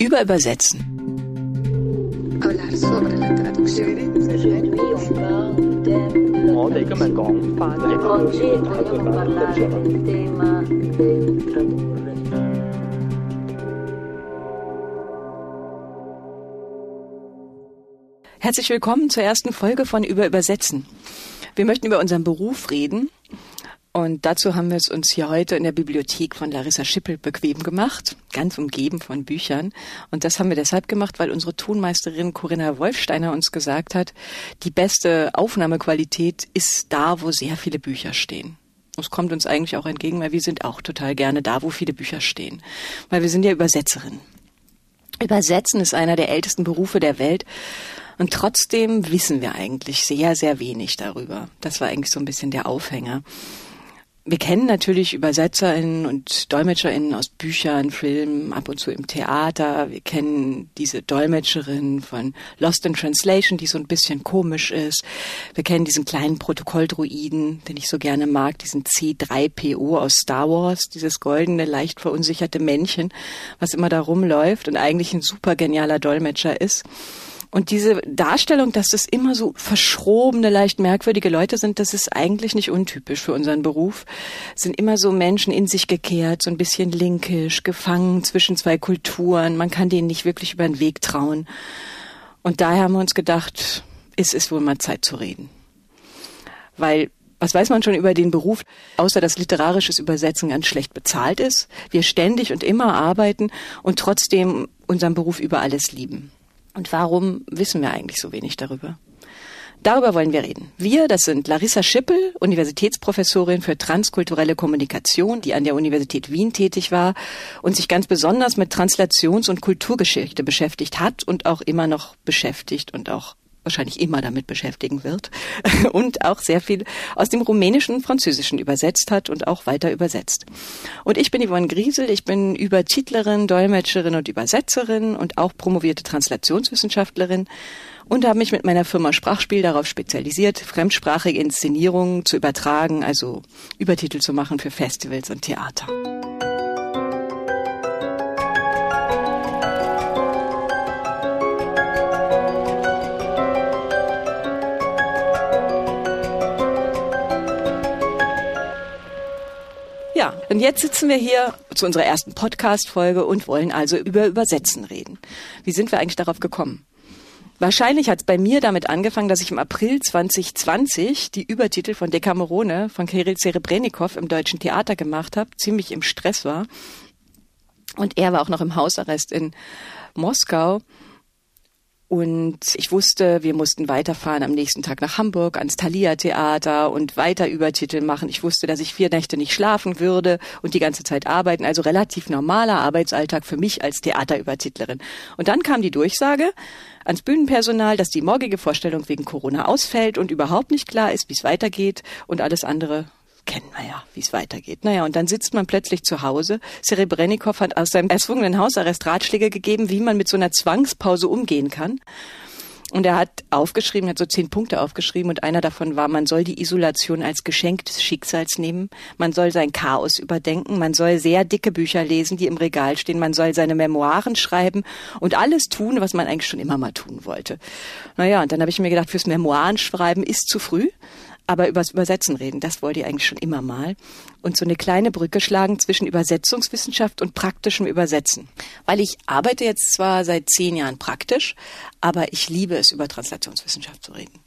Über Übersetzen. Herzlich willkommen zur ersten Folge von Über Übersetzen. Wir möchten über unseren Beruf reden und dazu haben wir es uns hier heute in der Bibliothek von Larissa Schippel bequem gemacht, ganz umgeben von Büchern. Und das haben wir deshalb gemacht, weil unsere Tonmeisterin Corinna Wolfsteiner uns gesagt hat, die beste Aufnahmequalität ist da, wo sehr viele Bücher stehen. Das kommt uns eigentlich auch entgegen, weil wir sind auch total gerne da, wo viele Bücher stehen. Weil wir sind ja Übersetzerin. Übersetzen ist einer der ältesten Berufe der Welt. Und trotzdem wissen wir eigentlich sehr, sehr wenig darüber. Das war eigentlich so ein bisschen der Aufhänger wir kennen natürlich ÜbersetzerInnen und DolmetscherInnen aus Büchern, Filmen, ab und zu im Theater. Wir kennen diese Dolmetscherin von Lost in Translation, die so ein bisschen komisch ist. Wir kennen diesen kleinen Protokolldruiden, den ich so gerne mag, diesen C3PO aus Star Wars, dieses goldene, leicht verunsicherte Männchen, was immer da rumläuft und eigentlich ein super genialer Dolmetscher ist. Und diese Darstellung, dass das immer so verschrobene, leicht merkwürdige Leute sind, das ist eigentlich nicht untypisch für unseren Beruf. Es sind immer so Menschen in sich gekehrt, so ein bisschen linkisch, gefangen zwischen zwei Kulturen. Man kann denen nicht wirklich über den Weg trauen. Und daher haben wir uns gedacht, es ist wohl mal Zeit zu reden. Weil was weiß man schon über den Beruf, außer dass literarisches Übersetzen ganz schlecht bezahlt ist, wir ständig und immer arbeiten und trotzdem unseren Beruf über alles lieben. Und warum wissen wir eigentlich so wenig darüber? Darüber wollen wir reden. Wir, das sind Larissa Schippel, Universitätsprofessorin für transkulturelle Kommunikation, die an der Universität Wien tätig war und sich ganz besonders mit Translations- und Kulturgeschichte beschäftigt hat und auch immer noch beschäftigt und auch wahrscheinlich immer damit beschäftigen wird und auch sehr viel aus dem Rumänischen und Französischen übersetzt hat und auch weiter übersetzt. Und ich bin Yvonne Griesel, ich bin Übertitlerin, Dolmetscherin und Übersetzerin und auch promovierte Translationswissenschaftlerin und habe mich mit meiner Firma Sprachspiel darauf spezialisiert, fremdsprachige Inszenierungen zu übertragen, also Übertitel zu machen für Festivals und Theater. Und jetzt sitzen wir hier zu unserer ersten Podcast-Folge und wollen also über Übersetzen reden. Wie sind wir eigentlich darauf gekommen? Wahrscheinlich hat es bei mir damit angefangen, dass ich im April 2020 die Übertitel von Decamerone von Kirill Serebrennikov im Deutschen Theater gemacht habe, ziemlich im Stress war. Und er war auch noch im Hausarrest in Moskau. Und ich wusste, wir mussten weiterfahren am nächsten Tag nach Hamburg ans Thalia Theater und weiter Übertitel machen. Ich wusste, dass ich vier Nächte nicht schlafen würde und die ganze Zeit arbeiten. Also relativ normaler Arbeitsalltag für mich als Theaterübertitlerin. Und dann kam die Durchsage ans Bühnenpersonal, dass die morgige Vorstellung wegen Corona ausfällt und überhaupt nicht klar ist, wie es weitergeht und alles andere kennen wir ja, wie es weitergeht. Naja, und dann sitzt man plötzlich zu Hause. Serebrennikov hat aus seinem erzwungenen Hausarrest Ratschläge gegeben, wie man mit so einer Zwangspause umgehen kann. Und er hat aufgeschrieben, hat so zehn Punkte aufgeschrieben und einer davon war, man soll die Isolation als Geschenk des Schicksals nehmen, man soll sein Chaos überdenken, man soll sehr dicke Bücher lesen, die im Regal stehen, man soll seine Memoiren schreiben und alles tun, was man eigentlich schon immer mal tun wollte. Naja, und dann habe ich mir gedacht, fürs Memoiren schreiben ist zu früh aber übers Übersetzen reden, das wollte ich eigentlich schon immer mal. Und so eine kleine Brücke schlagen zwischen Übersetzungswissenschaft und praktischem Übersetzen. Weil ich arbeite jetzt zwar seit zehn Jahren praktisch, aber ich liebe es, über Translationswissenschaft zu reden.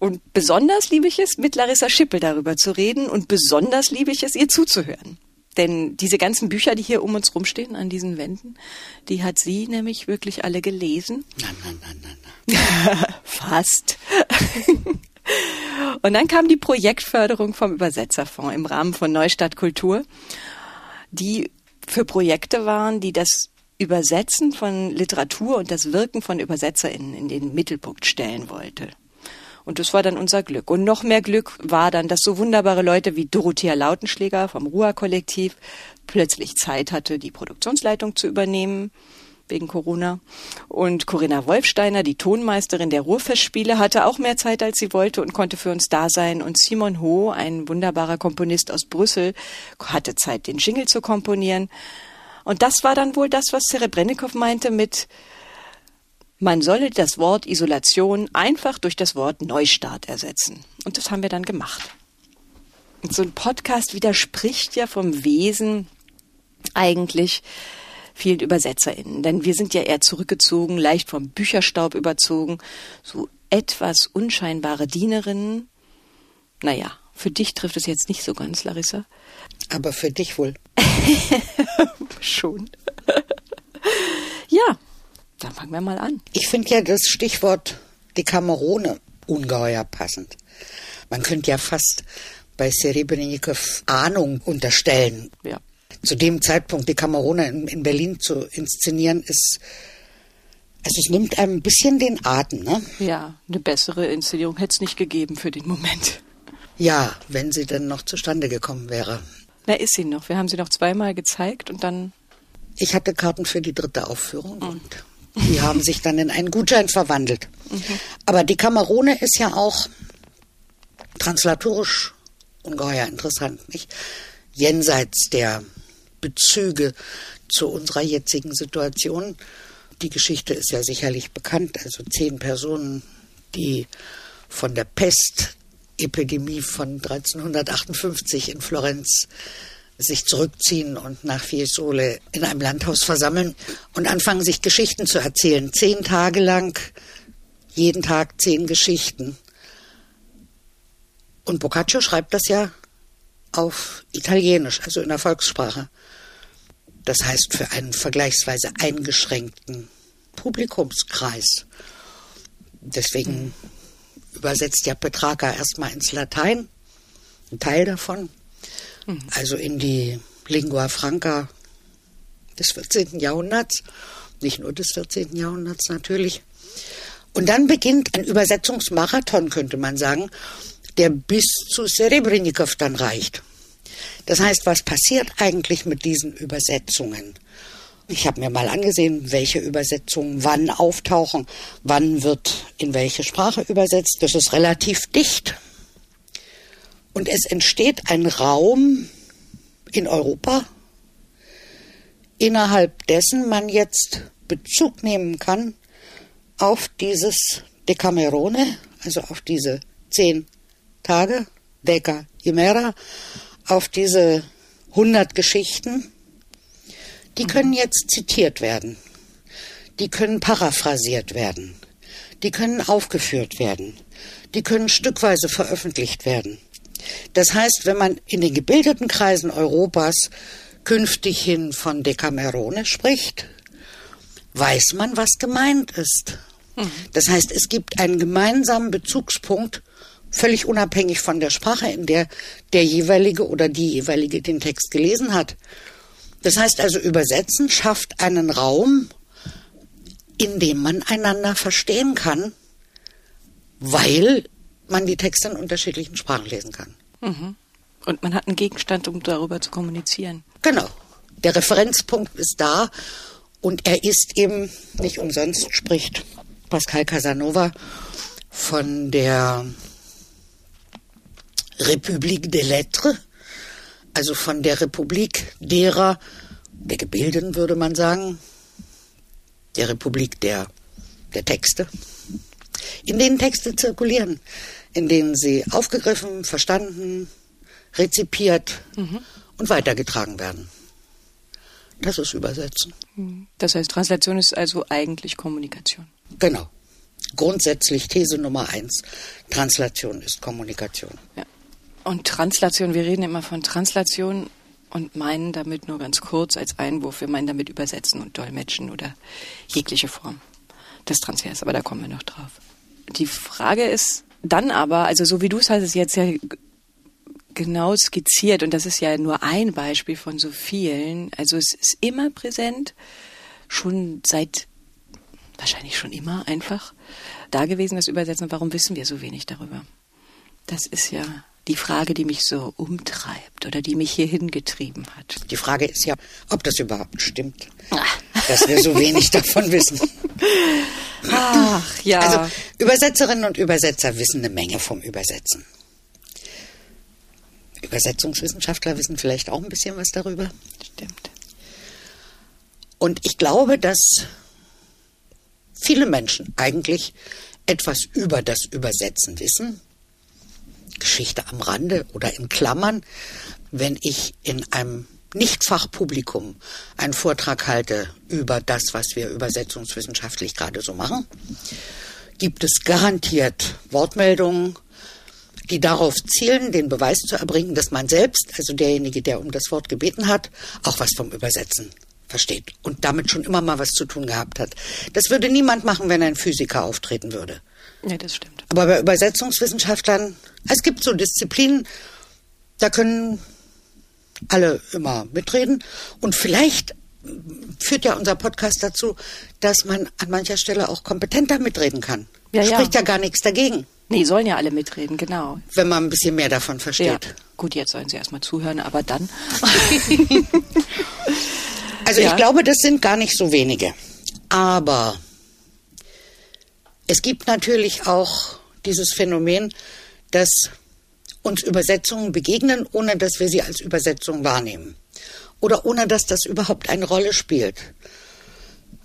Und besonders liebe ich es, mit Larissa Schippel darüber zu reden und besonders liebe ich es, ihr zuzuhören. Denn diese ganzen Bücher, die hier um uns rumstehen an diesen Wänden, die hat sie nämlich wirklich alle gelesen. Nein, nein, nein, nein. nein. Fast. Und dann kam die Projektförderung vom Übersetzerfonds im Rahmen von Neustadt Kultur, die für Projekte waren, die das Übersetzen von Literatur und das Wirken von ÜbersetzerInnen in den Mittelpunkt stellen wollte. Und das war dann unser Glück. Und noch mehr Glück war dann, dass so wunderbare Leute wie Dorothea Lautenschläger vom Ruhr-Kollektiv plötzlich Zeit hatte, die Produktionsleitung zu übernehmen wegen Corona. Und Corinna Wolfsteiner, die Tonmeisterin der Ruhrfestspiele, hatte auch mehr Zeit, als sie wollte und konnte für uns da sein. Und Simon Ho, ein wunderbarer Komponist aus Brüssel, hatte Zeit, den Jingle zu komponieren. Und das war dann wohl das, was Serebrennikov meinte mit, man solle das Wort Isolation einfach durch das Wort Neustart ersetzen. Und das haben wir dann gemacht. Und so ein Podcast widerspricht ja vom Wesen eigentlich vielen ÜbersetzerInnen. Denn wir sind ja eher zurückgezogen, leicht vom Bücherstaub überzogen, so etwas unscheinbare Dienerinnen. Naja, für dich trifft es jetzt nicht so ganz, Larissa. Aber für dich wohl. Schon. ja, dann fangen wir mal an. Ich finde ja das Stichwort Dekamerone ungeheuer passend. Man könnte ja fast bei Serebrennikov Ahnung unterstellen. Ja. Zu dem Zeitpunkt Dekamerone in, in Berlin zu inszenieren, ist also es nimmt einem ein bisschen den Atem, ne? Ja, eine bessere Inszenierung hätte es nicht gegeben für den Moment. Ja, wenn sie denn noch zustande gekommen wäre. Na, ist sie noch. Wir haben sie noch zweimal gezeigt und dann. Ich hatte Karten für die dritte Aufführung mhm. und die haben sich dann in einen Gutschein verwandelt. Mhm. Aber die Kamerone ist ja auch translatorisch ungeheuer interessant, nicht? Jenseits der Bezüge zu unserer jetzigen Situation. Die Geschichte ist ja sicherlich bekannt. Also zehn Personen, die von der Pest Epidemie von 1358 in Florenz sich zurückziehen und nach Fiesole in einem Landhaus versammeln und anfangen, sich Geschichten zu erzählen. Zehn Tage lang, jeden Tag zehn Geschichten. Und Boccaccio schreibt das ja auf Italienisch, also in der Volkssprache. Das heißt für einen vergleichsweise eingeschränkten Publikumskreis. Deswegen übersetzt ja Petrarca erstmal ins Latein, ein Teil davon, mhm. also in die Lingua Franca des 14. Jahrhunderts, nicht nur des 14. Jahrhunderts natürlich. Und dann beginnt ein Übersetzungsmarathon, könnte man sagen, der bis zu Serebrennikov dann reicht. Das heißt, was passiert eigentlich mit diesen Übersetzungen? Ich habe mir mal angesehen, welche Übersetzungen wann auftauchen, wann wird in welche Sprache übersetzt. Das ist relativ dicht. Und es entsteht ein Raum in Europa, innerhalb dessen man jetzt Bezug nehmen kann auf dieses Decamerone, also auf diese zehn Tage, Deca Imera, auf diese hundert Geschichten die können jetzt zitiert werden. Die können paraphrasiert werden. Die können aufgeführt werden. Die können stückweise veröffentlicht werden. Das heißt, wenn man in den gebildeten Kreisen Europas künftig hin von Decamerone spricht, weiß man, was gemeint ist. Mhm. Das heißt, es gibt einen gemeinsamen Bezugspunkt, völlig unabhängig von der Sprache, in der der jeweilige oder die jeweilige den Text gelesen hat. Das heißt also, übersetzen schafft einen Raum, in dem man einander verstehen kann, weil man die Texte in unterschiedlichen Sprachen lesen kann. Mhm. Und man hat einen Gegenstand, um darüber zu kommunizieren. Genau. Der Referenzpunkt ist da und er ist eben, nicht umsonst spricht Pascal Casanova von der République des Lettres, also von der Republik derer, der Gebildeten würde man sagen, der Republik der, der Texte, in denen Texte zirkulieren, in denen sie aufgegriffen, verstanden, rezipiert mhm. und weitergetragen werden. Das ist Übersetzen. Das heißt, Translation ist also eigentlich Kommunikation. Genau. Grundsätzlich These Nummer eins. Translation ist Kommunikation. Ja. Und Translation, wir reden immer von Translation und meinen damit nur ganz kurz als Einwurf, wir meinen damit übersetzen und dolmetschen oder jegliche Form des Transfers, aber da kommen wir noch drauf. Die Frage ist dann aber, also so wie du es hast es jetzt ja genau skizziert und das ist ja nur ein Beispiel von so vielen, also es ist immer präsent, schon seit wahrscheinlich schon immer einfach da gewesen, das Übersetzen. Warum wissen wir so wenig darüber? Das ist ja die Frage, die mich so umtreibt oder die mich hier hingetrieben hat. Die Frage ist ja, ob das überhaupt stimmt, Ach. dass wir so wenig davon wissen. Ach, ja. Also Übersetzerinnen und Übersetzer wissen eine Menge vom Übersetzen. Übersetzungswissenschaftler wissen vielleicht auch ein bisschen was darüber. Stimmt. Und ich glaube, dass viele Menschen eigentlich etwas über das Übersetzen wissen. Geschichte am Rande oder in Klammern. Wenn ich in einem Nichtfachpublikum einen Vortrag halte über das, was wir übersetzungswissenschaftlich gerade so machen, gibt es garantiert Wortmeldungen, die darauf zielen, den Beweis zu erbringen, dass man selbst, also derjenige, der um das Wort gebeten hat, auch was vom Übersetzen versteht und damit schon immer mal was zu tun gehabt hat. Das würde niemand machen, wenn ein Physiker auftreten würde. Ja, das stimmt. Aber bei Übersetzungswissenschaftlern, es gibt so Disziplinen, da können alle immer mitreden. Und vielleicht führt ja unser Podcast dazu, dass man an mancher Stelle auch kompetenter mitreden kann. Ja, Spricht ja. ja gar nichts dagegen, Nee, sollen ja alle mitreden, genau. wenn man ein bisschen mehr davon Ja. versteht. Gut, jetzt sollen sie erstmal zuhören, aber dann. Also Ja. ich glaube, das sind gar nicht so wenige. Aber es gibt natürlich auch dieses Phänomen, dass uns Übersetzungen begegnen, ohne dass wir sie als Übersetzung wahrnehmen. Oder ohne dass das überhaupt eine Rolle spielt.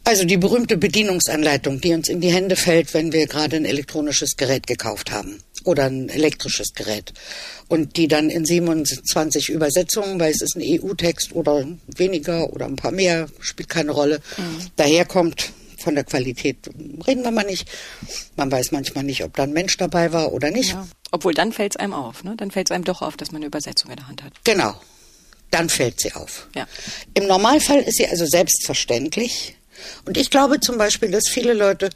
Also die berühmte Bedienungsanleitung, die uns in die Hände fällt, wenn wir gerade ein elektronisches Gerät gekauft haben oder ein elektrisches Gerät und die dann in 27 Übersetzungen, weil es ist ein EU-Text oder weniger oder ein paar mehr, spielt keine Rolle, daherkommt. Von der Qualität reden wir mal nicht. Man weiß manchmal nicht, ob da ein Mensch dabei war oder nicht. Ja. Obwohl, dann fällt es einem auf, ne? Dann fällt es einem doch auf, dass man eine Übersetzung in der Hand hat. Genau. Dann fällt sie auf. Ja. Im Normalfall ist sie also selbstverständlich. Und ich glaube zum Beispiel, dass viele Leute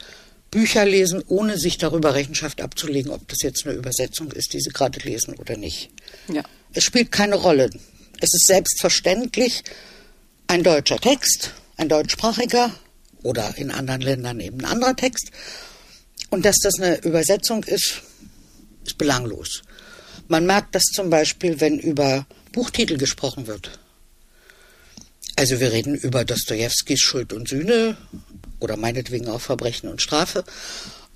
Bücher lesen, ohne sich darüber Rechenschaft abzulegen, ob das jetzt eine Übersetzung ist, die sie gerade lesen oder nicht. Ja. Es spielt keine Rolle. Es ist selbstverständlich ein deutscher Text, ein deutschsprachiger oder in anderen Ländern eben ein anderer Text. Und dass das eine Übersetzung ist, ist belanglos. Man merkt das zum Beispiel, wenn über Buchtitel gesprochen wird. Also wir reden über Dostojewskis Schuld und Sühne oder meinetwegen auch Verbrechen und Strafe.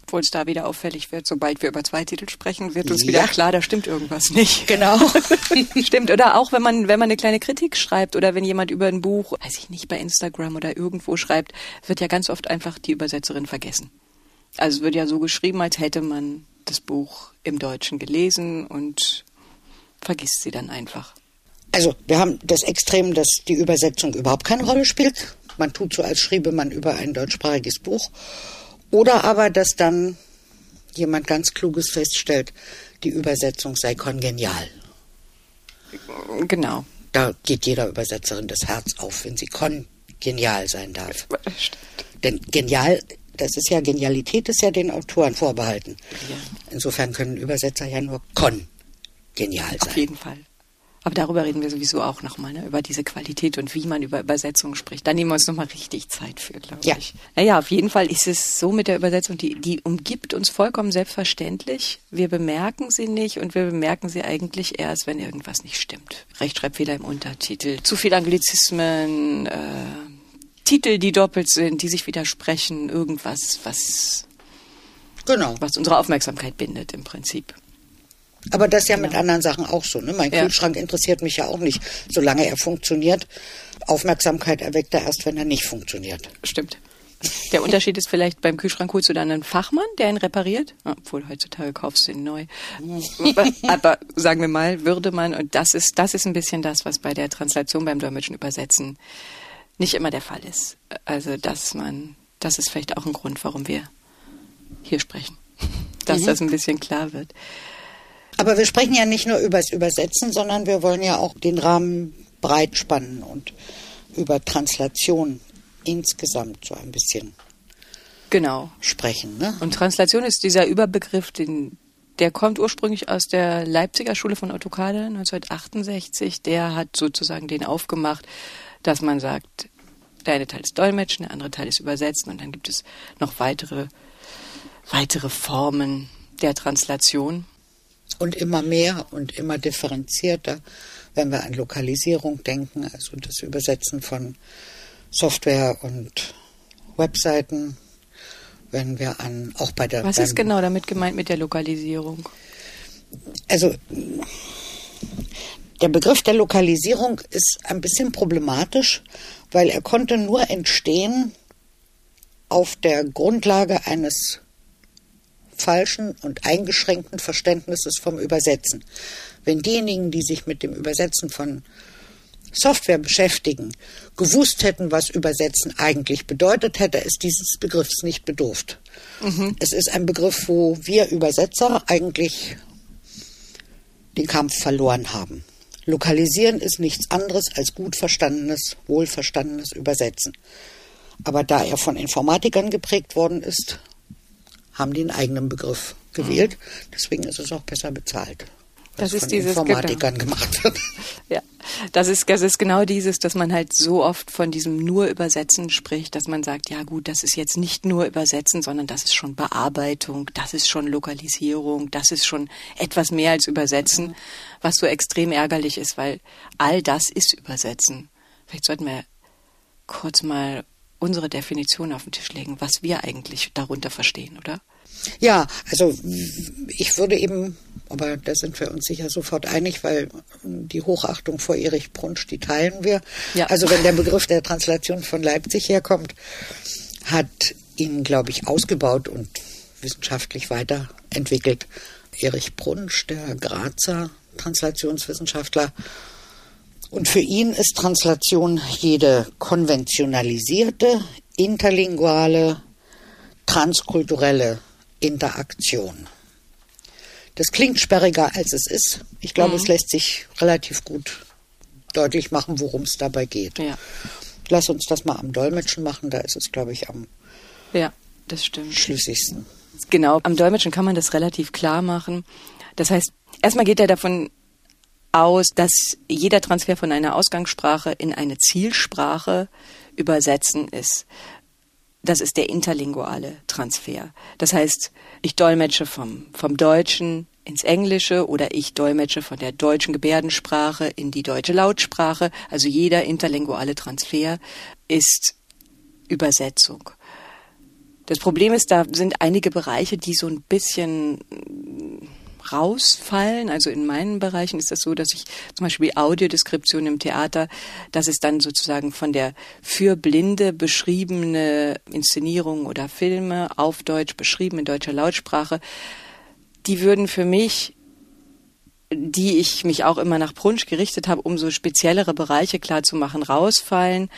Obwohl es da wieder auffällig wird, sobald wir über zwei Titel sprechen, wird uns Ja. wieder klar, da stimmt irgendwas nicht. Genau. Stimmt, oder auch wenn man, wenn man eine kleine Kritik schreibt oder wenn jemand über ein Buch, weiß ich nicht, bei Instagram oder irgendwo schreibt, wird ja ganz oft einfach die Übersetzerin vergessen. Also es wird ja so geschrieben, als hätte man das Buch im Deutschen gelesen und vergisst sie dann einfach. Also wir haben das Extrem, dass die Übersetzung überhaupt keine Rolle spielt. Man tut so, als schriebe man über ein deutschsprachiges Buch. Oder aber, dass dann jemand ganz Kluges feststellt, die Übersetzung sei kongenial. Genau. Da geht jeder Übersetzerin das Herz auf, wenn sie kongenial sein darf. Denn genial, das ist ja, Genialität ist ja den Autoren vorbehalten. Insofern können Übersetzer ja nur kongenial sein. Auf jeden Fall. Aber darüber reden wir sowieso auch nochmal, ne? über diese Qualität und wie man über Übersetzungen spricht. Da nehmen wir uns nochmal richtig Zeit für, glaube Ja. ich. Naja, auf jeden Fall ist es so mit der Übersetzung, die, die umgibt uns vollkommen selbstverständlich. Wir bemerken sie nicht und wir bemerken sie eigentlich erst, wenn irgendwas nicht stimmt. Rechtschreibfehler im Untertitel, zu viel Anglizismen, äh, Titel, die doppelt sind, die sich widersprechen, irgendwas, was, Genau. was unsere Aufmerksamkeit bindet im Prinzip. Aber das ist ja mit anderen Sachen auch so. Ne? Mein Ja. Kühlschrank interessiert mich ja auch nicht, solange er funktioniert. Aufmerksamkeit erweckt er erst, wenn er nicht funktioniert. Stimmt. Der Unterschied ist vielleicht beim Kühlschrank holst du dann einen Fachmann, der ihn repariert, obwohl heutzutage kaufst du ihn neu. Aber, aber sagen wir mal, würde man, und das ist, das ist ein bisschen das, was bei der Translation beim Dolmetschen Übersetzen nicht immer der Fall ist. Also, dass man, das ist vielleicht auch ein Grund, warum wir hier sprechen. Dass das ein bisschen klar wird. Aber wir sprechen ja nicht nur über das Übersetzen, sondern wir wollen ja auch den Rahmen breit spannen und über Translation insgesamt so ein bisschen Genau. sprechen. Ne? Und Translation ist dieser Überbegriff, den, der kommt ursprünglich aus der Leipziger Schule von Otto Kade 1968. Der hat sozusagen den aufgemacht, dass man sagt, der eine Teil ist Dolmetschen, der andere Teil ist Übersetzen und dann gibt es noch weitere, weitere Formen der Translation. Und immer mehr und immer differenzierter, wenn wir an Lokalisierung denken, also das Übersetzen von Software und Webseiten, wenn wir an auch bei der Was ist genau damit gemeint mit der Lokalisierung? also Der Begriff der Lokalisierung ist ein bisschen problematisch, weil er konnte nur entstehen auf der Grundlage eines falschen und eingeschränkten Verständnisses vom Übersetzen. Wenn diejenigen, die sich mit dem Übersetzen von Software beschäftigen, gewusst hätten, was Übersetzen eigentlich bedeutet, hätte es dieses Begriffs nicht bedurft. Mhm. Es ist ein Begriff, wo wir Übersetzer eigentlich den Kampf verloren haben. Lokalisieren ist nichts anderes als gut verstandenes, wohlverstandenes Übersetzen. Aber da er von Informatikern geprägt worden ist, haben die einen eigenen Begriff gewählt. Mhm. Deswegen ist es auch besser bezahlt. Das ist von dieses Informatikern genau. gemacht wird. Ja, das ist, das ist genau dieses, dass man halt so oft von diesem nur Übersetzen spricht, dass man sagt, ja gut, das ist jetzt nicht nur Übersetzen, sondern das ist schon Bearbeitung, das ist schon Lokalisierung, das ist schon etwas mehr als Übersetzen, was so extrem ärgerlich ist, weil all das ist Übersetzen. Vielleicht sollten wir kurz mal unsere Definition auf den Tisch legen, was wir eigentlich darunter verstehen, oder? Ja, also ich würde eben aber da sind wir uns sicher sofort einig, weil die Hochachtung vor Erich Brunsch, die teilen wir. Ja. Also wenn der Begriff der Translation von Leipzig herkommt, hat ihn, glaube ich, ausgebaut und wissenschaftlich weiterentwickelt. Erich Brunsch, der Grazer Translationswissenschaftler. Und für ihn ist Translation jede konventionalisierte, interlinguale, transkulturelle Interaktion. Das klingt sperriger, als es ist. Ich glaube, mhm. es lässt sich relativ gut deutlich machen, worum es dabei geht. Ja. Lass uns das mal am Dolmetschen machen, da ist es, glaube ich, am ja, das stimmt. schlüssigsten. Genau, am Dolmetschen kann man das relativ klar machen. Das heißt, erstmal geht er davon aus, dass jeder Transfer von einer Ausgangssprache in eine Zielsprache übersetzen ist. Das ist der interlinguale Transfer. Das heißt, ich dolmetsche vom, vom Deutschen ins Englische oder ich dolmetsche von der deutschen Gebärdensprache in die deutsche Lautsprache. Also jeder interlinguale Transfer ist Übersetzung. Das Problem ist, da sind einige Bereiche, die so ein bisschen rausfallen. Also in meinen Bereichen ist das so, dass ich zum Beispiel Audiodeskription im Theater, das ist dann sozusagen von der für Blinde beschriebene Inszenierung oder Filme auf Deutsch beschrieben in deutscher Lautsprache. Die würden für mich die ich mich auch immer nach Brunsch gerichtet habe, um so speziellere Bereiche klar zu machen, rausfallen.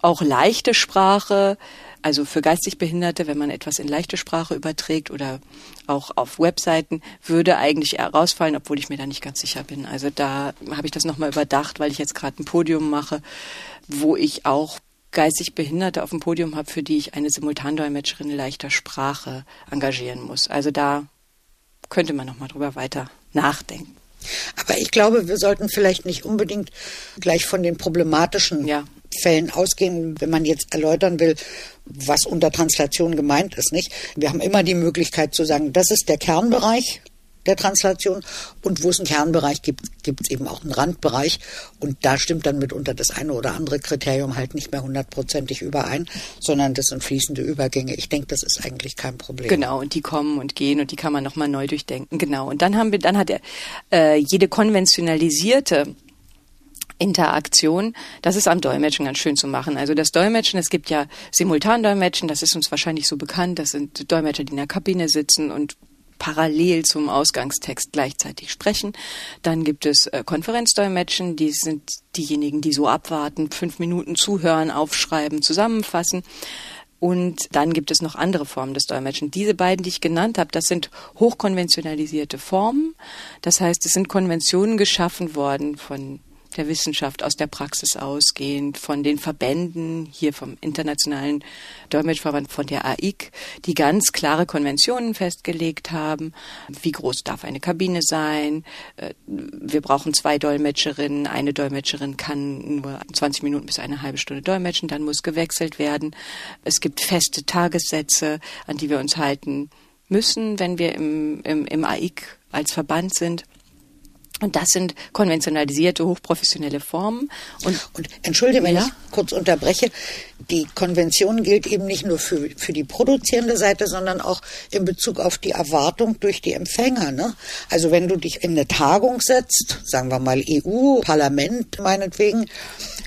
Auch leichte Sprache, also für geistig Behinderte, wenn man etwas in leichte Sprache überträgt oder auch auf Webseiten, würde eigentlich herausfallen, obwohl ich mir da nicht ganz sicher bin. Also da habe ich das nochmal überdacht, weil ich jetzt gerade ein Podium mache, wo ich auch geistig Behinderte auf dem Podium habe, für die ich eine Simultandolmetscherin in leichter Sprache engagieren muss. Also da könnte man nochmal drüber weiter nachdenken. Aber ich glaube, wir sollten vielleicht nicht unbedingt gleich von den problematischen ja. Fällen ausgehen, wenn man jetzt erläutern will, was unter Translation gemeint ist, nicht? Wir haben immer die Möglichkeit zu sagen, das ist der Kernbereich der Translation und wo es einen Kernbereich gibt, gibt es eben auch einen Randbereich und da stimmt dann mitunter das eine oder andere Kriterium halt nicht mehr hundertprozentig überein, sondern das sind fließende Übergänge. Ich denke, das ist eigentlich kein Problem. Genau, und die kommen und gehen und die kann man nochmal neu durchdenken. Genau. Und dann haben wir, dann hat er äh, jede konventionalisierte Interaktion, das ist am Dolmetschen ganz schön zu machen. Also das Dolmetschen, es gibt ja Simultandolmetschen, das ist uns wahrscheinlich so bekannt, das sind Dolmetscher, die in der Kabine sitzen und parallel zum Ausgangstext gleichzeitig sprechen. Dann gibt es äh, Konferenzdolmetschen, die sind diejenigen, die so abwarten, fünf Minuten zuhören, aufschreiben, zusammenfassen. Und dann gibt es noch andere Formen des Dolmetschen. Diese beiden, die ich genannt habe, das sind hochkonventionalisierte Formen. Das heißt, es sind Konventionen geschaffen worden von der Wissenschaft, aus der Praxis ausgehend, von den Verbänden, hier vom Internationalen Dolmetschverband, von der AIC, die ganz klare Konventionen festgelegt haben. Wie groß darf eine Kabine sein? Äh, wir brauchen zwei Dolmetscherinnen. Eine Dolmetscherin kann nur 20 Minuten bis eine halbe Stunde dolmetschen, dann muss gewechselt werden. Es gibt feste Tagessätze, an die wir uns halten müssen, wenn wir im, im, im AIC als Verband sind. Und das sind konventionalisierte, hochprofessionelle Formen. Und, und entschuldige, wenn ja? ich kurz unterbreche, die Konvention gilt eben nicht nur für, für die produzierende Seite, sondern auch in Bezug auf die Erwartung durch die Empfänger. Ne? Also wenn du dich in eine Tagung setzt, sagen wir mal EU, Parlament meinetwegen,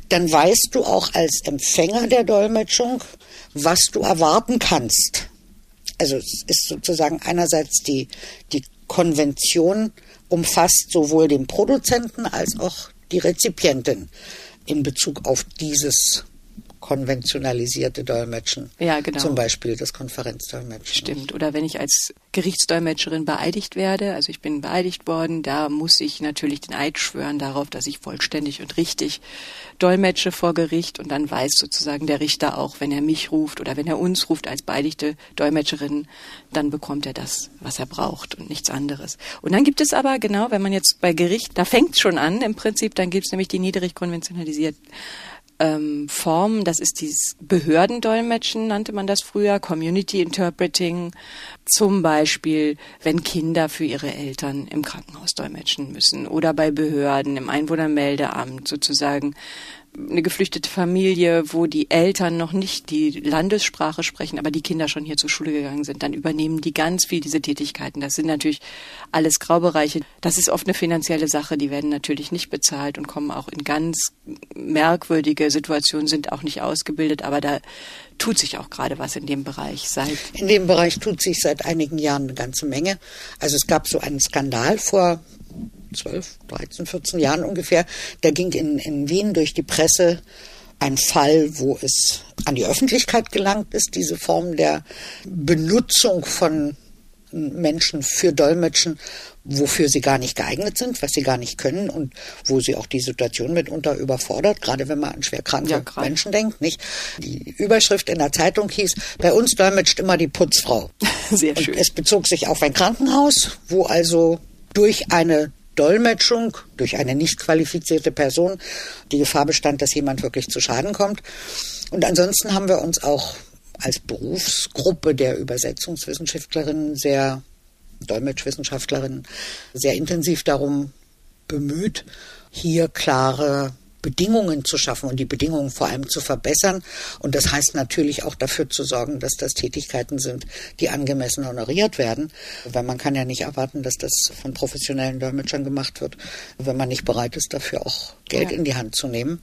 dann weißt du auch als Empfänger der Dolmetschung, was du erwarten kannst. Also es ist sozusagen einerseits die, die Konvention umfasst sowohl den Produzenten als auch die Rezipientin in Bezug auf dieses konventionalisierte Dolmetschen. Ja, genau. Zum Beispiel das Konferenzdolmetschen. Stimmt. Oder wenn ich als Gerichtsdolmetscherin beeidigt werde, also ich bin beeidigt worden, da muss ich natürlich den Eid schwören darauf, dass ich vollständig und richtig dolmetsche vor Gericht und dann weiß sozusagen der Richter auch, wenn er mich ruft oder wenn er uns ruft als beeidigte Dolmetscherin, dann bekommt er das, was er braucht und nichts anderes. Und dann gibt es aber, genau, wenn man jetzt bei Gericht, da fängt es schon an im Prinzip, dann gibt es nämlich die niedrig konventionalisierten ähm, Form. Das ist dieses Behördendolmetschen, nannte man das früher, Community Interpreting. Zum Beispiel, wenn Kinder für ihre Eltern im Krankenhaus dolmetschen müssen oder bei Behörden, im Einwohnermeldeamt sozusagen eine geflüchtete Familie, wo die Eltern noch nicht die Landessprache sprechen, aber die Kinder schon hier zur Schule gegangen sind, dann übernehmen die ganz viel diese Tätigkeiten. Das sind natürlich alles Graubereiche. Das ist oft eine finanzielle Sache. Die werden natürlich nicht bezahlt und kommen auch in ganz merkwürdige Situationen, sind auch nicht ausgebildet, aber da tut sich auch gerade was in dem Bereich seit. In dem Bereich tut sich seit einigen Jahren eine ganze Menge. Also es gab so einen Skandal vor 12, 13, 14 Jahren ungefähr, da ging in, in Wien durch die Presse ein Fall, wo es an die Öffentlichkeit gelangt ist, diese Form der Benutzung von Menschen für Dolmetschen, wofür sie gar nicht geeignet sind, was sie gar nicht können und wo sie auch die Situation mitunter überfordert, gerade wenn man an schwerkranke ja, Menschen denkt, nicht? Die Überschrift in der Zeitung hieß, bei uns dolmetscht immer die Putzfrau. Sehr schön. Und es bezog sich auf ein Krankenhaus, wo also durch eine Dolmetschung durch eine nicht qualifizierte Person die Gefahr bestand, dass jemand wirklich zu Schaden kommt. Und ansonsten haben wir uns auch als Berufsgruppe der Übersetzungswissenschaftlerinnen sehr, Dolmetschwissenschaftlerinnen, sehr intensiv darum bemüht, hier klare Bedingungen zu schaffen und die Bedingungen vor allem zu verbessern. Und das heißt natürlich auch dafür zu sorgen, dass das Tätigkeiten sind, die angemessen honoriert werden. Weil man kann ja nicht erwarten, dass das von professionellen Dolmetschern gemacht wird, wenn man nicht bereit ist, dafür auch Geld ja. in die Hand zu nehmen.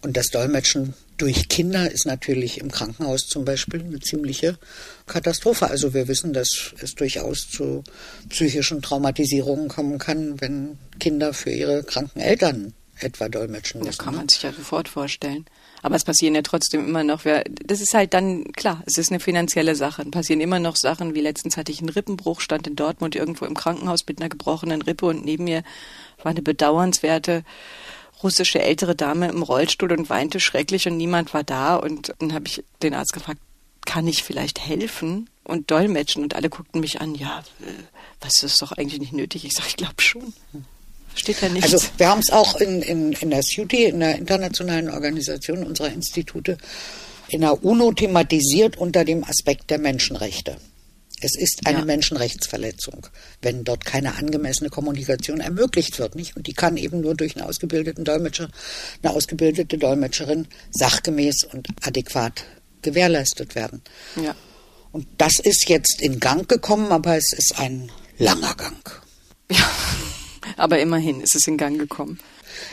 Und das Dolmetschen durch Kinder ist natürlich im Krankenhaus zum Beispiel eine ziemliche Katastrophe. Also wir wissen, dass es durchaus zu psychischen Traumatisierungen kommen kann, wenn Kinder für ihre kranken Eltern etwa dolmetschen müssen. Das kann man sich ja sofort vorstellen. Aber es passieren ja trotzdem immer noch, das ist halt dann, klar, es ist eine finanzielle Sache. Es passieren immer noch Sachen, wie letztens hatte ich einen Rippenbruch, stand in Dortmund irgendwo im Krankenhaus mit einer gebrochenen Rippe und neben mir war eine bedauernswerte russische ältere Dame im Rollstuhl und weinte schrecklich und niemand war da. Und dann habe ich den Arzt gefragt, kann ich vielleicht helfen und dolmetschen? Und alle guckten mich an, ja, äh, was ist doch eigentlich nicht nötig? Ich sage, ich glaube schon. Steht ja nicht. Also wir haben es auch in, in, in der SUTI, in der internationalen Organisation unserer Institute, in der UNO thematisiert unter dem Aspekt der Menschenrechte. Es ist eine ja. Menschenrechtsverletzung, wenn dort keine angemessene Kommunikation ermöglicht wird, nicht? Und die kann eben nur durch einen ausgebildeten Dolmetscher, eine ausgebildete Dolmetscherin sachgemäß und adäquat gewährleistet werden. Ja. Und das ist jetzt in Gang gekommen, aber es ist ein langer Gang. Ja. Aber immerhin ist es in Gang gekommen.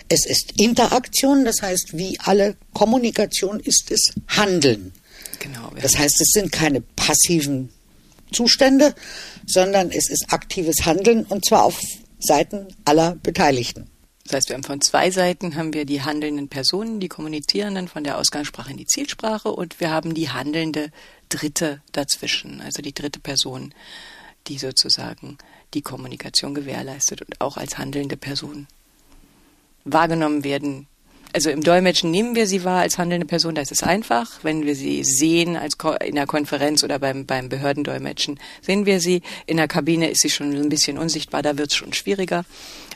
Es ist Interaktion, das heißt, wie alle Kommunikation ist es Handeln. Genau. Das heißt, es sind keine passiven Zustände, sondern es ist aktives Handeln und zwar auf Seiten aller Beteiligten. Das heißt, wir haben von zwei Seiten haben wir die handelnden Personen, die Kommunizierenden von der Ausgangssprache in die Zielsprache und wir haben die handelnde Dritte dazwischen, also die dritte Person, die sozusagen die Kommunikation gewährleistet und auch als handelnde Person wahrgenommen werden. Also im Dolmetschen nehmen wir sie wahr als handelnde Person, da ist einfach. Wenn wir sie sehen als in der Konferenz oder beim, beim Behördendolmetschen, sehen wir sie. In der Kabine ist sie schon ein bisschen unsichtbar, da wird es schon schwieriger.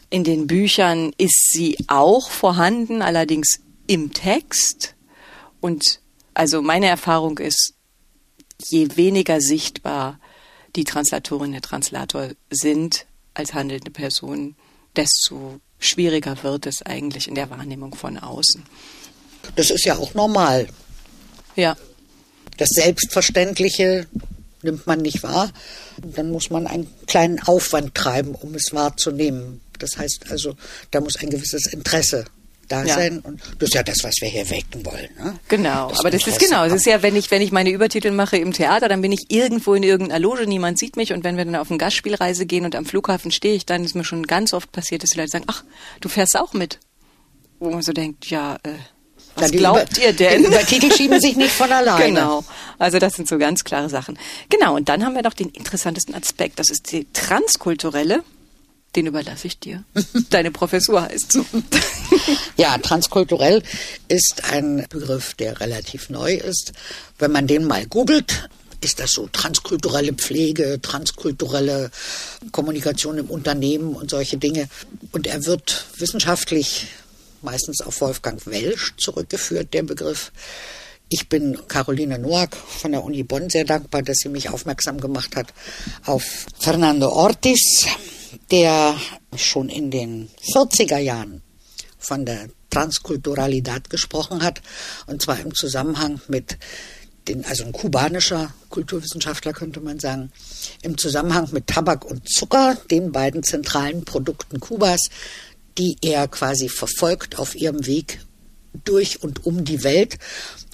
In den Büchern ist sie auch vorhanden, allerdings im Text. Und also meine Erfahrung ist, je weniger sichtbar die Translatorin, der Translator sind als handelnde Personen, desto schwieriger wird es eigentlich in der Wahrnehmung von außen. Das ist ja auch normal. Ja. Das Selbstverständliche nimmt man nicht wahr. Dann muss man einen kleinen Aufwand treiben, um es wahrzunehmen. Das heißt also, da muss ein gewisses Interesse da ja. Und das ist ja das, was wir hier wecken wollen. Ne? Genau, das aber das ist genau. Das ist ja, wenn ich, wenn ich meine Übertitel mache im Theater, dann bin ich irgendwo in irgendeiner Loge, niemand sieht mich. Und wenn wir dann auf eine Gastspielreise gehen und am Flughafen stehe ich, dann ist mir schon ganz oft passiert, dass die Leute sagen, ach, du fährst auch mit. Wo man so denkt, ja, äh, was ja, glaubt über, ihr denn? Die Übertitel schieben sich nicht von alleine. Genau. Also das sind so ganz klare Sachen. Genau. Und dann haben wir noch den interessantesten Aspekt. Das ist die transkulturelle den überlasse ich dir. Deine Professur heißt so. ja, transkulturell ist ein Begriff, der relativ neu ist. Wenn man den mal googelt, ist das so transkulturelle Pflege, transkulturelle Kommunikation im Unternehmen und solche Dinge. Und er wird wissenschaftlich meistens auf Wolfgang Welsch zurückgeführt, der Begriff. Ich bin Caroline Noack von der Uni Bonn sehr dankbar, dass sie mich aufmerksam gemacht hat auf Fernando Ortiz, der schon in den 40er Jahren von der Transkulturalität gesprochen hat, und zwar im Zusammenhang mit den, also ein kubanischer Kulturwissenschaftler könnte man sagen, im Zusammenhang mit Tabak und Zucker, den beiden zentralen Produkten Kubas, die er quasi verfolgt auf ihrem Weg durch und um die Welt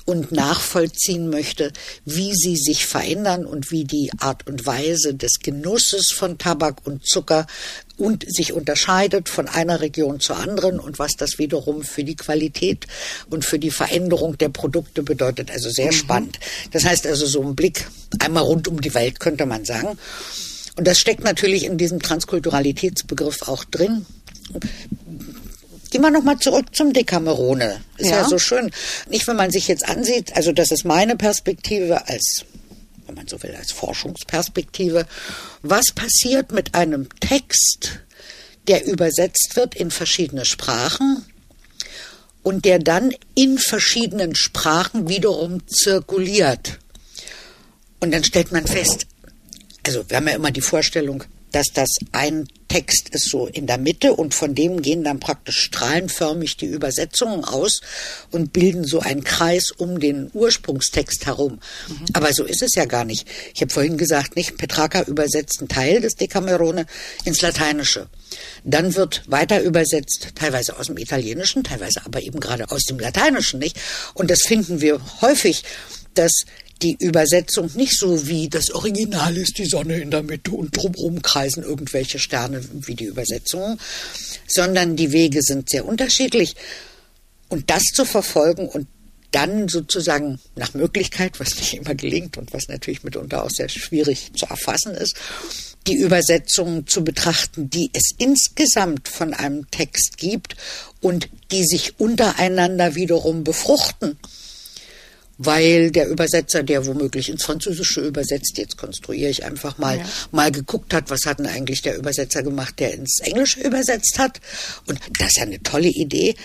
und nachvollziehen möchte, wie sie sich verändern und wie die Art und Weise des Genusses von Tabak und Zucker und sich unterscheidet von einer Region zur anderen und was das wiederum für die Qualität und für die Veränderung der Produkte bedeutet. Also sehr mhm. spannend. Das heißt also so ein Blick einmal rund um die Welt könnte man sagen. Und das steckt natürlich in diesem Transkulturalitätsbegriff auch drin. Gehen wir nochmal zurück zum Decamerone. Ist ja. ja so schön. Nicht, wenn man sich jetzt ansieht, also das ist meine Perspektive als wenn man so will, als Forschungsperspektive. Was passiert mit einem Text, der übersetzt wird in verschiedene Sprachen und der dann in verschiedenen Sprachen wiederum zirkuliert? Und dann stellt man fest, also wir haben ja immer die Vorstellung, dass das ein Text ist so in der Mitte und von dem gehen dann praktisch strahlenförmig die Übersetzungen aus und bilden so einen Kreis um den Ursprungstext herum. Mhm. Aber so ist es ja gar nicht. Ich habe vorhin gesagt, nicht Petrarca übersetzt einen Teil des Decamerone ins Lateinische. Dann wird weiter übersetzt, teilweise aus dem Italienischen, teilweise aber eben gerade aus dem Lateinischen, nicht? Und das finden wir häufig, dass die Übersetzung nicht so wie das Original ist die Sonne in der Mitte und drumherum kreisen irgendwelche Sterne wie die Übersetzung, sondern die Wege sind sehr unterschiedlich. Und das zu verfolgen und dann sozusagen nach Möglichkeit, was nicht immer gelingt und was natürlich mitunter auch sehr schwierig zu erfassen ist, die Übersetzungen zu betrachten, die es insgesamt von einem Text gibt und die sich untereinander wiederum befruchten weil der Übersetzer, der womöglich ins Französische übersetzt, jetzt konstruiere ich einfach mal, ja. mal geguckt hat, was hat denn eigentlich der Übersetzer gemacht, der ins Englische übersetzt hat. Und das ist ja eine tolle Idee.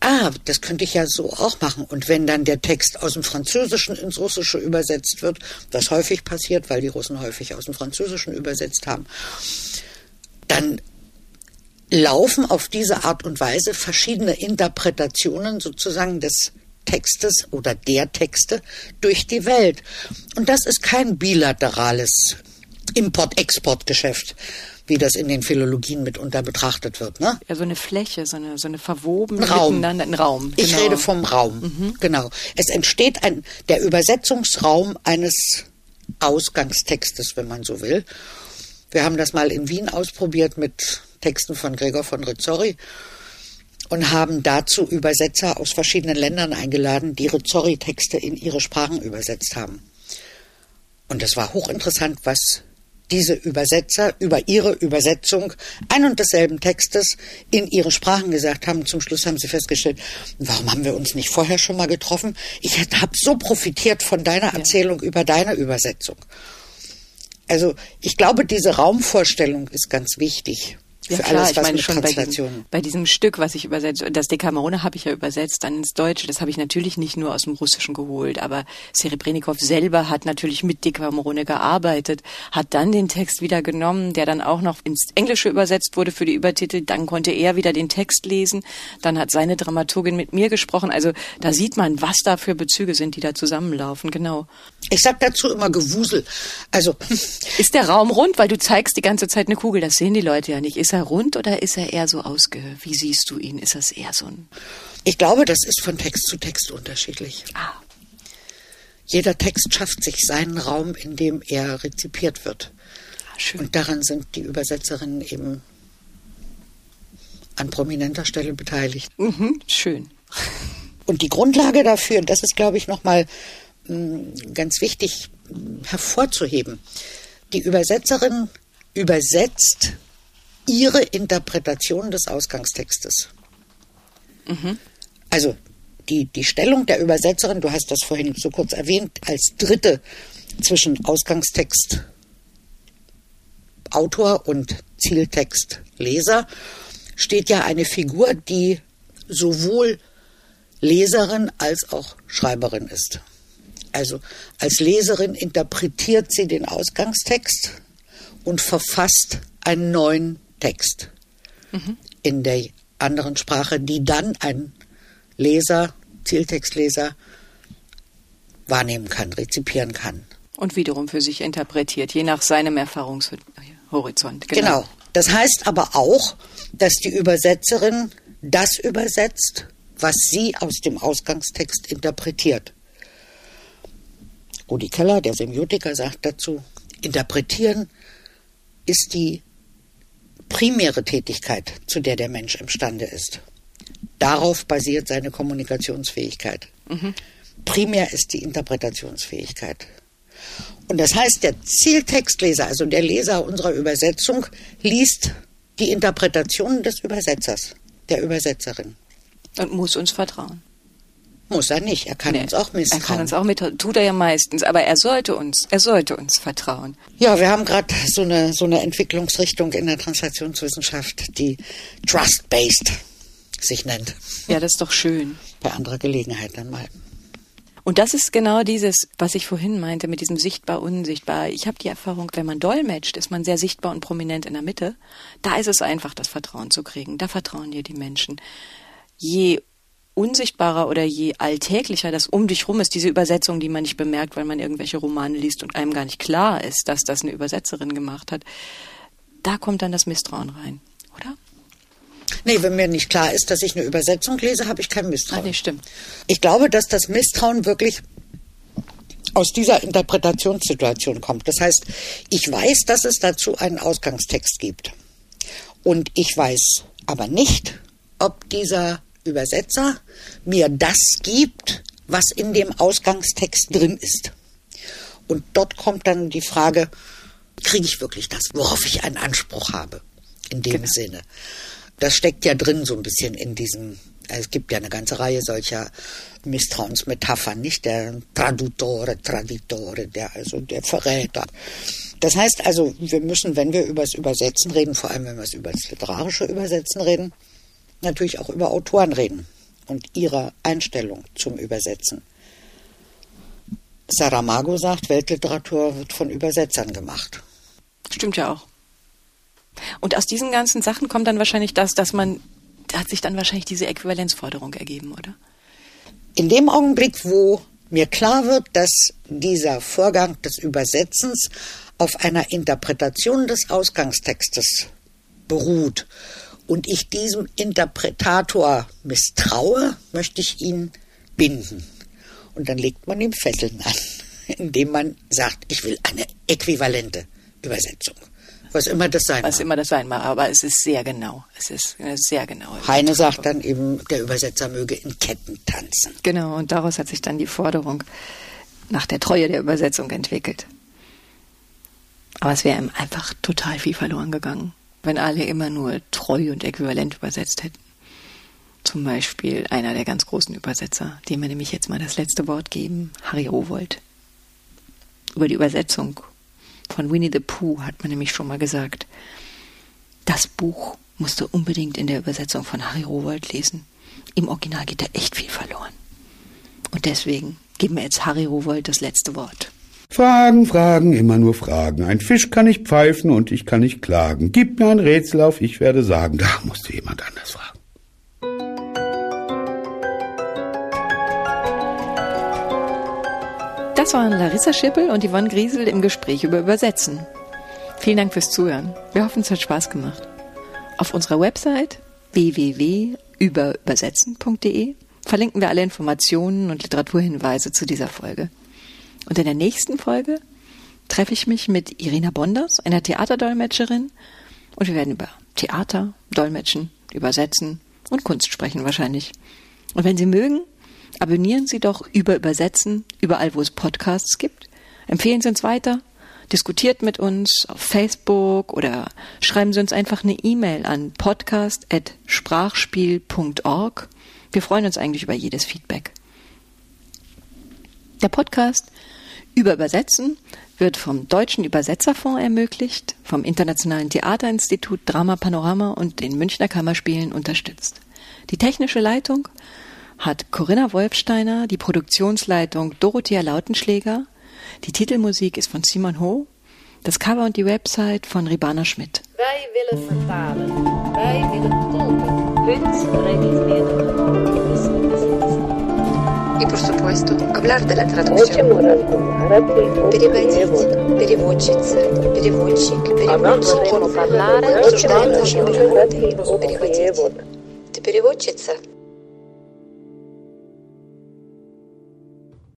Ah, das könnte ich ja so auch machen. Und wenn dann der Text aus dem Französischen ins Russische übersetzt wird, was häufig passiert, weil die Russen häufig aus dem Französischen übersetzt haben, dann laufen auf diese Art und Weise verschiedene Interpretationen sozusagen des Textes oder der Texte durch die Welt. Und das ist kein bilaterales Import-Export-Geschäft, wie das in den Philologien mitunter betrachtet wird. Ne? Ja, so eine Fläche, so eine, so eine verwobene Raum. miteinander, ein Raum. Ich genau. rede vom Raum, mhm. genau. Es entsteht ein, der Übersetzungsraum eines Ausgangstextes, wenn man so will. Wir haben das mal in Wien ausprobiert mit Texten von Gregor von Rizzori und haben dazu Übersetzer aus verschiedenen Ländern eingeladen, die Rizzori-Texte in ihre Sprachen übersetzt haben. Und es war hochinteressant, was diese Übersetzer über ihre Übersetzung ein und desselben Textes in ihre Sprachen gesagt haben. Zum Schluss haben sie festgestellt, warum haben wir uns nicht vorher schon mal getroffen? Ich habe so profitiert von deiner Erzählung ja. über deine Übersetzung. Also ich glaube, diese Raumvorstellung ist ganz wichtig Ja für klar, alles, ich meine schon bei diesem, bei diesem Stück, was ich übersetze, das Decamerone habe ich ja übersetzt dann ins Deutsche. Das habe ich natürlich nicht nur aus dem Russischen geholt, aber Serebrennikov selber hat natürlich mit Decamerone gearbeitet, hat dann den Text wieder genommen, der dann auch noch ins Englische übersetzt wurde für die Übertitel. Dann konnte er wieder den Text lesen. Dann hat seine Dramaturgin mit mir gesprochen. Also da sieht man, was da für Bezüge sind, die da zusammenlaufen. Genau. Ich sag dazu immer Gewusel. Also Ist der Raum rund? Weil du zeigst die ganze Zeit eine Kugel. Das sehen die Leute ja nicht. Ist er rund oder ist er eher so ausge... Wie siehst du ihn? Ist das eher so ein... ich glaube, das ist von Text zu Text unterschiedlich. Ah, Jeder Text schafft sich seinen Raum, in dem er rezipiert wird. schön. Und daran sind die Übersetzerinnen eben an prominenter Stelle beteiligt. Mhm, schön. Und die Grundlage dafür, das ist, glaube ich, nochmal ganz wichtig mh, hervorzuheben. Die Übersetzerin übersetzt ihre Interpretation des Ausgangstextes. Also die, die Stellung der Übersetzerin, du hast das vorhin so kurz erwähnt, als Dritte zwischen Ausgangstext Autor und Zieltext Leser steht ja eine Figur, die sowohl Leserin als auch Schreiberin ist. Also als Leserin interpretiert sie den Ausgangstext und verfasst einen neuen Text in der anderen Sprache, die dann ein Leser, Zieltextleser wahrnehmen kann, rezipieren kann. Und wiederum für sich interpretiert, je nach seinem Erfahrungshorizont. Genau. Das heißt aber auch, dass die Übersetzerin das übersetzt, was sie aus dem Ausgangstext interpretiert. Rudi Keller, der Semiotiker, sagt dazu, interpretieren ist die primäre Tätigkeit, zu der der Mensch imstande ist. Darauf basiert seine Kommunikationsfähigkeit. Primär ist die Interpretationsfähigkeit. Und das heißt, der Zieltextleser, also der Leser unserer Übersetzung, liest die Interpretation des Übersetzers, der Übersetzerin. Und muss uns vertrauen. Muss er nicht, er kann Nee, uns auch misstrauen. Er kann uns auch mit, tut er ja meistens, aber er sollte uns, er sollte uns vertrauen. Ja, wir haben gerade so eine, so eine Entwicklungsrichtung in der Translationswissenschaft, die Trust-Based sich nennt. Ja, das ist doch schön. Bei anderer Gelegenheit dann mal. Und das ist genau dieses, was ich vorhin meinte, mit diesem sichtbar, unsichtbar. Ich habe die Erfahrung, wenn man dolmetscht, ist man sehr sichtbar und prominent in der Mitte. Da ist es einfach, das Vertrauen zu kriegen. Da vertrauen dir die Menschen. Je unsichtbarer oder je alltäglicher das um dich rum ist, diese Übersetzung, die man nicht bemerkt, weil man irgendwelche Romane liest und einem gar nicht klar ist, dass das eine Übersetzerin gemacht hat, da kommt dann das Misstrauen rein, oder? Nee, wenn mir nicht klar ist, dass ich eine Übersetzung lese, habe ich kein Ah, Misstrauen. nee, stimmt. Ich glaube, dass das Misstrauen wirklich aus dieser Interpretationssituation kommt. Das heißt, ich weiß, dass es dazu einen Ausgangstext gibt. Und ich weiß aber nicht, ob dieser Übersetzer mir das gibt, was in dem Ausgangstext drin ist. Und dort kommt dann die Frage, kriege ich wirklich das, worauf ich einen Anspruch habe? In dem Sinne. Das steckt ja drin so ein bisschen in diesem, es gibt ja eine ganze Reihe solcher Misstrauensmetaphern, nicht? Der Tradutore, Traditore, der, also der Verräter. Das heißt also, wir müssen, wenn wir über das Übersetzen reden, vor allem wenn wir über das literarische Übersetzen reden, natürlich auch über Autoren reden und ihre Einstellung zum Übersetzen. Saramago sagt, Weltliteratur wird von Übersetzern gemacht. Stimmt ja auch. Und aus diesen ganzen Sachen kommt dann wahrscheinlich das, dass man, da hat sich dann wahrscheinlich diese Äquivalenzforderung ergeben, oder? In dem Augenblick, wo mir klar wird, dass dieser Vorgang des Übersetzens auf einer Interpretation des Ausgangstextes beruht und ich diesem Interpretator misstraue, möchte ich ihn binden. Und dann legt man ihm Fesseln an, indem man sagt, ich will eine äquivalente Übersetzung. Was immer das sein Was mag. immer das sein mag, aber es ist sehr genau. Es ist sehr genaue. Heine sagt dann eben, der Übersetzer möge in Ketten tanzen. Genau, und daraus hat sich dann die Forderung nach der Treue der Übersetzung entwickelt. Aber es wäre ihm einfach total viel verloren gegangen, wenn alle immer nur treu und äquivalent übersetzt hätten. Zum Beispiel einer der ganz großen Übersetzer, dem wir nämlich jetzt mal das letzte Wort geben, Harry Rowold. Über die Übersetzung von Winnie the Pooh hat man nämlich schon mal gesagt, Das Buch musst du unbedingt in der Übersetzung von Harry Rowold lesen. Im Original geht da echt viel verloren. Und deswegen geben wir jetzt Harry Rowold das letzte Wort. Fragen, Fragen, immer nur Fragen. Ein Fisch kann nicht pfeifen und ich kann nicht klagen. Gib mir ein Rätsel auf, ich werde sagen. Da musste jemand anders fragen. Das waren Larissa Schippel und Yvonne Griesel im Gespräch über Übersetzen. Vielen Dank fürs Zuhören. Wir hoffen, es hat Spaß gemacht. Auf unserer Website www.überübersetzen.de verlinken wir alle Informationen und Literaturhinweise zu dieser Folge. Und in der nächsten Folge treffe ich mich mit Irina Bonders, einer Theaterdolmetscherin, und wir werden über Theater, Dolmetschen, Übersetzen und Kunst sprechen wahrscheinlich. Und wenn Sie mögen, abonnieren Sie doch über Übersetzen überall, wo es Podcasts gibt. Empfehlen Sie uns weiter, diskutiert mit uns auf Facebook oder schreiben Sie uns einfach eine E-Mail an podcast.sprachspiel.org. Wir freuen uns eigentlich über jedes Feedback. Der Podcast über Übersetzen wird vom Deutschen Übersetzerfonds ermöglicht, vom Internationalen Theaterinstitut Drama Panorama und den Münchner Kammerspielen unterstützt. Die technische Leitung hat Corinna Wolfsteiner, die Produktionsleitung Dorothea Lautenschläger, die Titelmusik ist von Simon Ho, das Cover und die Website von Ribana Schmidt. Wij willen vertalen. Wij willen tolken. Punt realiseren. И, por supuesto, hablar de la traducción. Переводить, переводчица, переводчик, переводчики. Parlare Обсуждаем наши. Переводить. Ты переводчица?